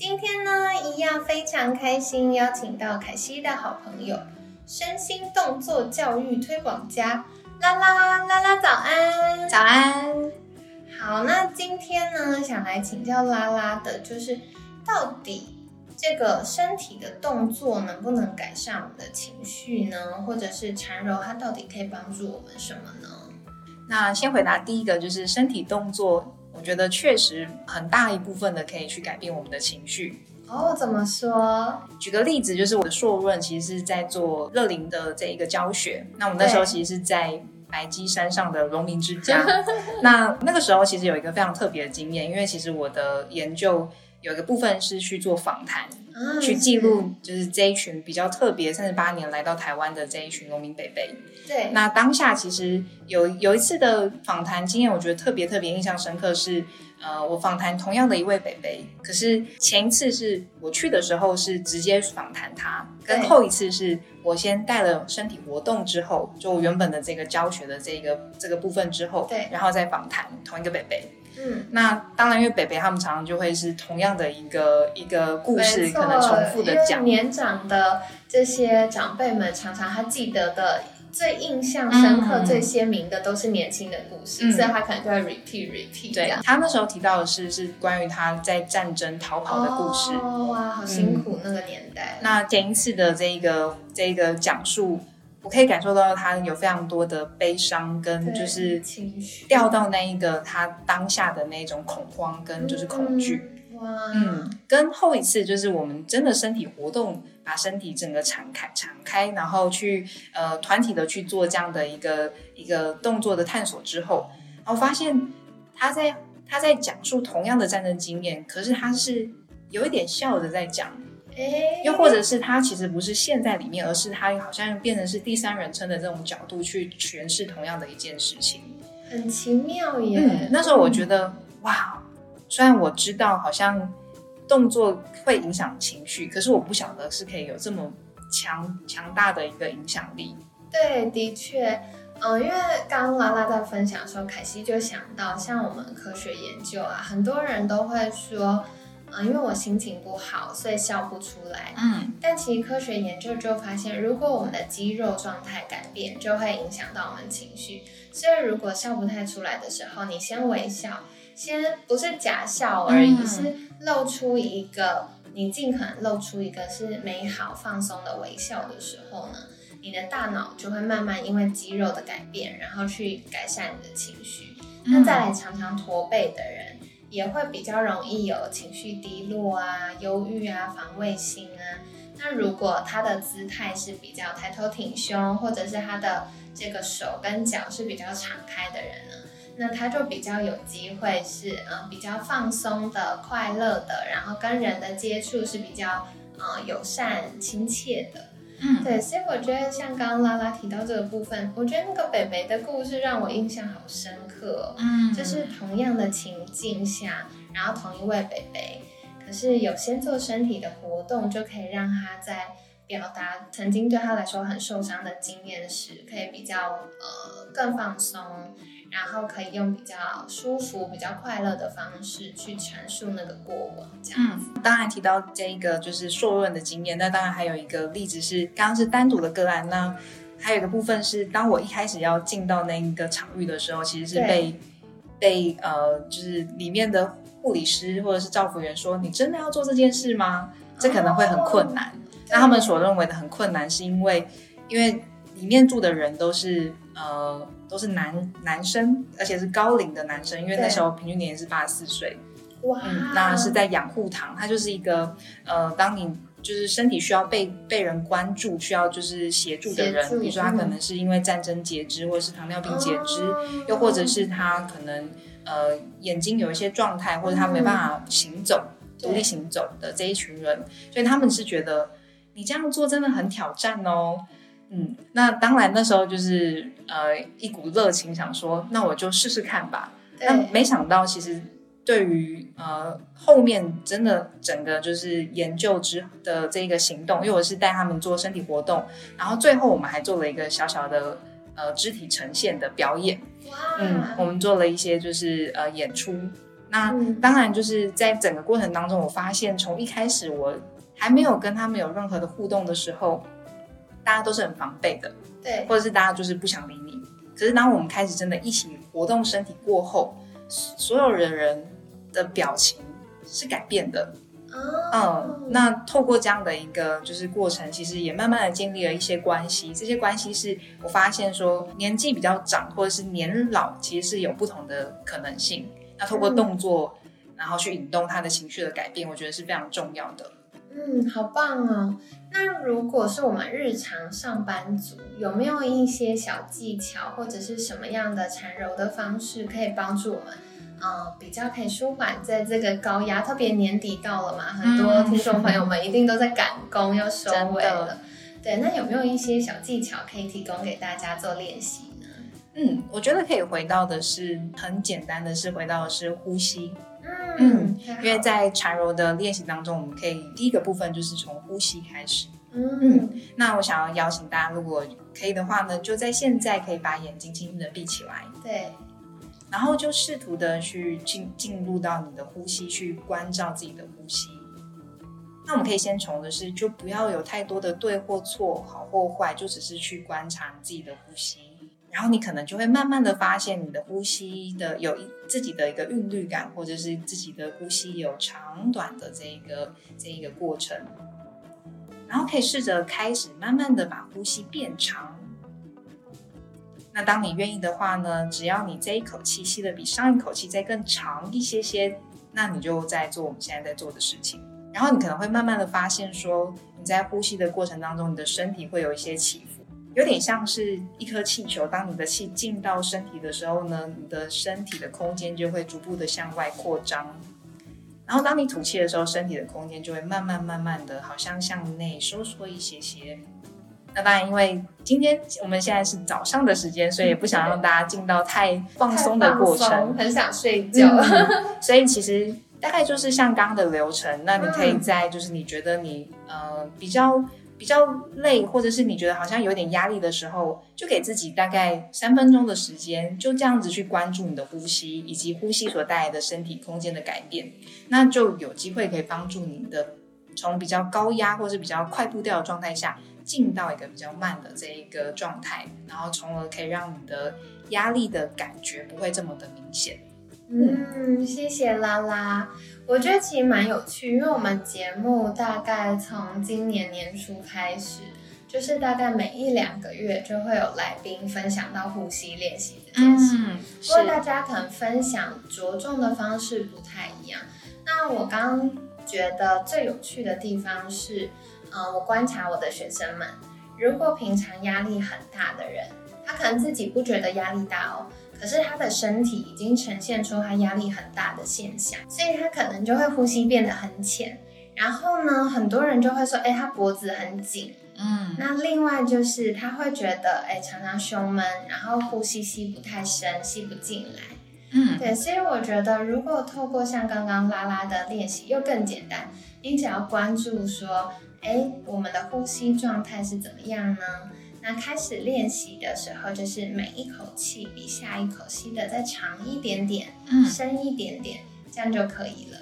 今天呢，一样非常开心，邀请到凯西的好朋友，身心动作教育推广家拉拉拉拉，早安，早安。好，那今天呢，想来请教拉拉的，就是到底这个身体的动作能不能改善我们的情绪呢？或者是缠柔，它到底可以帮助我们什么呢？那先回答第一个，就是身体动作，我觉得确实很大一部分的可以去改变我们的情绪。哦，怎么说？举个例子，就是我的硕论其实是在做乐龄的这一个教学，那我们那时候其实是在白鸡山上的农民之家。那那个时候其实有一个非常特别的经验，因为其实我的研究有一个部分是去做访谈，啊去记录就是这一群比较特别三十八年来到台湾的这一群农民北北。对，那当下其实有有一次的访谈经验，我觉得特别特别印象深刻是，呃，我访谈同样的一位北北，可是前一次是我去的时候是直接访谈他，跟后一次是我先带了身体活动之后，就我原本的这个教学的这个这个部分之后，对然后再访谈同一个北北。嗯，那当然，因为北北他们常常就会是同样的一个一个故事，可能重复的讲。年长的这些长辈们，常常他记得的最印象深刻、嗯最鲜明的都是年轻的故事，嗯所以他可能就会 repeat repeat 这对样。他那时候提到的是是关于他在战争逃跑的故事。哦，哇，好辛苦、那个年代。那前一次的这一个这一个讲述，我可以感受到他有非常多的悲伤，跟就是掉到那一个他当下的那种恐慌跟就是恐惧。哇，嗯，跟后一次就是我们真的身体活动，把身体整个敞开敞开，然后去呃团体的去做这样的一个一个动作的探索之后，然后发现他在他在讲述同样的战争经验，可是他是有一点笑着在讲。哎，又或者是他其实不是陷在里面，而是他好像变成是第三人称的这种角度去诠释同样的一件事情。很奇妙耶。嗯，那时候我觉得哇，虽然我知道好像动作会影响情绪，可是我不晓得是可以有这么强强大的一个影响力。对，的确，嗯、因为刚刚拉拉在分享的时候，凯西就想到，像我们科学研究啊，很多人都会说，嗯、因为我心情不好，所以笑不出来。嗯但其实科学研究就发现，如果我们的肌肉状态改变，就会影响到我们情绪。所以如果笑不太出来的时候，你先微笑，先不是假笑而已，嗯是露出一个你尽可能露出一个是美好放松的微笑的时候呢，你的大脑就会慢慢因为肌肉的改变，然后去改善你的情绪。那再来，常常驼背的人也会比较容易有情绪低落啊、忧郁啊、防卫心啊。那如果他的姿态是比较抬头挺胸，或者是他的这个手跟脚是比较敞开的人呢，那他就比较有机会是嗯、比较放松的、快乐的，然后跟人的接触是比较嗯友善、亲切的。嗯，对，所以我觉得像刚刚拉拉提到这个部分，我觉得那个北北的故事让我印象好深刻、哦。嗯就是同样的情境下，然后同一位北北，可是有先做身体的活动，就可以让他在表达曾经对他来说很受伤的经验时，可以比较呃更放松，然后可以用比较舒服、比较快乐的方式去阐述那个过往，这样子。嗯，当然提到这一个就是硕润的经验，那当然还有一个例子是刚刚是单独的个案，那还有一个部分是当我一开始要进到那一个场域的时候，其实是被被呃就是里面的护理师或者是照服员说，你真的要做这件事吗？这可能会很困难。那他们所认为的很困难，是因为因为里面住的人都是呃都是男男生，而且是高龄的男生，因为那对时候平均年龄是八十四岁。哇，嗯，那是在养护堂，它就是一个呃，当你就是身体需要被被人关注，需要就是协助的人比如说他可嗯能是因为战争截肢，或者是糖尿病截肢，哦又或者是他可能呃眼睛有一些状态，或者他没办法行走。独立行走的这一群人，所以他们是觉得你这样做真的很挑战哦。嗯，那当然那时候就是呃一股热情，想说那我就试试看吧。但没想到其实对于呃后面真的整个就是研究之的这个行动，因为我是带他们做身体活动，然后最后我们还做了一个小小的呃肢体呈现的表演。嗯，我们做了一些就是呃演出。那当然就是在整个过程当中，我发现从一开始我还没有跟他们有任何的互动的时候。大家都是很防备的，对，或者是大家就是不想理你。可是当我们开始真的一起活动身体过后，所有的人的表情是改变的。嗯，那透过这样的一个就是过程，其实也慢慢的建立了一些关系。这些关系是我发现说，年纪比较长或者是年老，其实是有不同的可能性。那透过动作，然后去引动他的情绪的改变，我觉得是非常重要的。嗯，好棒哦。那如果是我们日常上班族，有没有一些小技巧或者是什么样的缠柔的方式，可以帮助我们，嗯，比较可以舒缓在这个高压？特别年底到了嘛，很多听众朋友们一定都在赶工要收尾了。对，那有没有一些小技巧可以提供给大家做练习呢？嗯，我觉得可以回到的是很简单的是回到的是呼吸。嗯，因为在缠柔的练习当中，我们可以第一个部分就是从呼吸开始。嗯，那我想要邀请大家，如果可以的话呢，就在现在可以把眼睛轻轻的闭起来。对，然后就试图的去进进入到你的呼吸，去关照自己的呼吸。那我们可以先从的是，就不要有太多的对或错，好或坏，就只是去观察自己的呼吸。然后你可能就会慢慢的发现，你的呼吸的有一自己的一个韵律感，或者是自己的呼吸有长短的这一个这一个过程。然后可以试着开始慢慢的把呼吸变长。那当你愿意的话呢，只要你这一口气吸的比上一口气再更长一些些，那你就在做我们现在在做的事情。然后你可能会慢慢的发现，说你在呼吸的过程当中，你的身体会有一些起伏。有点像是一颗气球，当你的气进到身体的时候呢，你的身体的空间就会逐步的向外扩张。然后当你吐气的时候，身体的空间就会慢慢慢慢的，好像向内收缩一些些。那当然，因为今天我们现在是早上的时间，所以也不想让大家进到太放松的过程，很想睡觉。所以其实大概就是像刚刚的流程，那你可以在就是你觉得你呃比较。比较累，或者是你觉得好像有点压力的时候，就给自己大概三分钟的时间，就这样子去关注你的呼吸，以及呼吸所带来的身体空间的改变，那就有机会可以帮助你的从比较高压或是比较快步调的状态下，进到一个比较慢的这一个状态，然后从而可以让你的压力的感觉不会这么的明显。嗯，谢谢拉拉。我觉得其实蛮有趣，因为我们节目大概从今年年初开始，就是大概每一两个月就会有来宾分享到呼吸练习这件事。嗯，不过大家可能分享着重的方式不太一样。那我刚刚觉得最有趣的地方是，呃，我观察我的学生们，如果平常压力很大的人，他可能自己不觉得压力大哦。可是他的身体已经呈现出他压力很大的现象，所以他可能就会呼吸变得很浅。然后呢，很多人就会说，哎，他脖子很紧。嗯，那另外就是他会觉得，哎，常常胸闷，然后呼吸吸不太深，吸不进来。嗯，对，所以我觉得如果透过像刚刚拉拉的练习，又更简单，你只要关注说，哎，我们的呼吸状态是怎么样呢？那开始练习的时候，就是每一口气比下一口吸的再长一点点，嗯，深一点点，这样就可以了。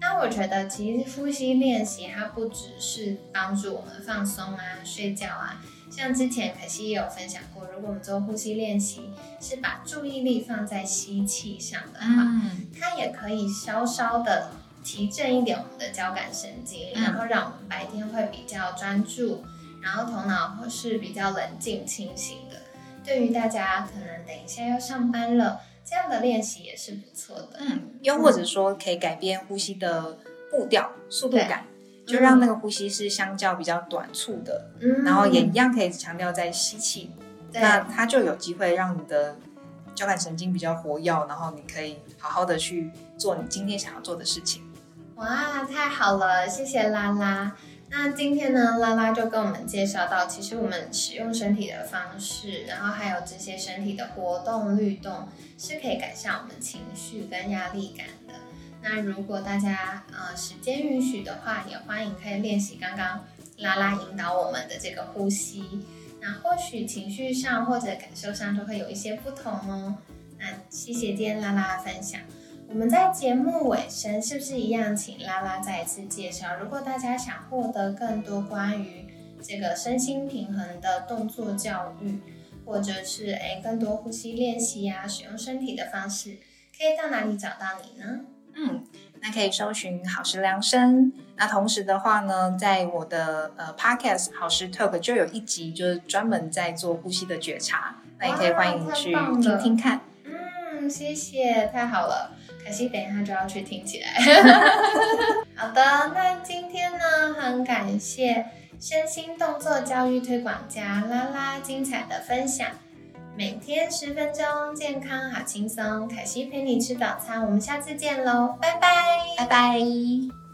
那我觉得其实呼吸练习它不只是帮助我们放松啊、睡觉啊，像之前可惜也有分享过，如果我们做呼吸练习，是把注意力放在吸气上的话，嗯它也可以稍稍的提振一点我们的交感神经，然后让我们白天会比较专注。然后头脑或是比较冷静清醒的，对于大家可能等一下要上班了，这样的练习也是不错的。嗯，又或者说可以改变呼吸的步调、速度感，就让那个呼吸是相较比较短促的，嗯，然后也一样可以强调在吸气，那它就有机会让你的交感神经比较活跃，然后你可以好好的去做你今天想要做的事情。哇，太好了，谢谢拉拉。那今天呢，拉拉就跟我们介绍到，其实我们使用身体的方式，然后还有这些身体的活动律动，是可以改善我们情绪跟压力感的。那如果大家呃时间允许的话，也欢迎可以练习刚刚拉拉引导我们的这个呼吸。那或许情绪上或者感受上都会有一些不同哦。那谢谢今天拉拉分享。我们在节目尾声是不是一样，请拉拉再一次介绍？如果大家想获得更多关于这个身心平衡的动作教育，或者是诶更多呼吸练习呀，使用身体的方式，可以到哪里找到你呢？嗯，那可以搜寻好时量身。那同时的话呢，在我的呃 podcast 好时 talk 就有一集就是专门在做呼吸的觉察，那也可以欢迎去听听看。嗯，谢谢，太好了。可惜等一下就要去听起来。好的，那今天呢，很感谢身心动作教育推广家拉拉精彩的分享。每天十分钟，健康好轻松。凯西陪你吃早餐，我们下次见喽，拜拜，拜拜。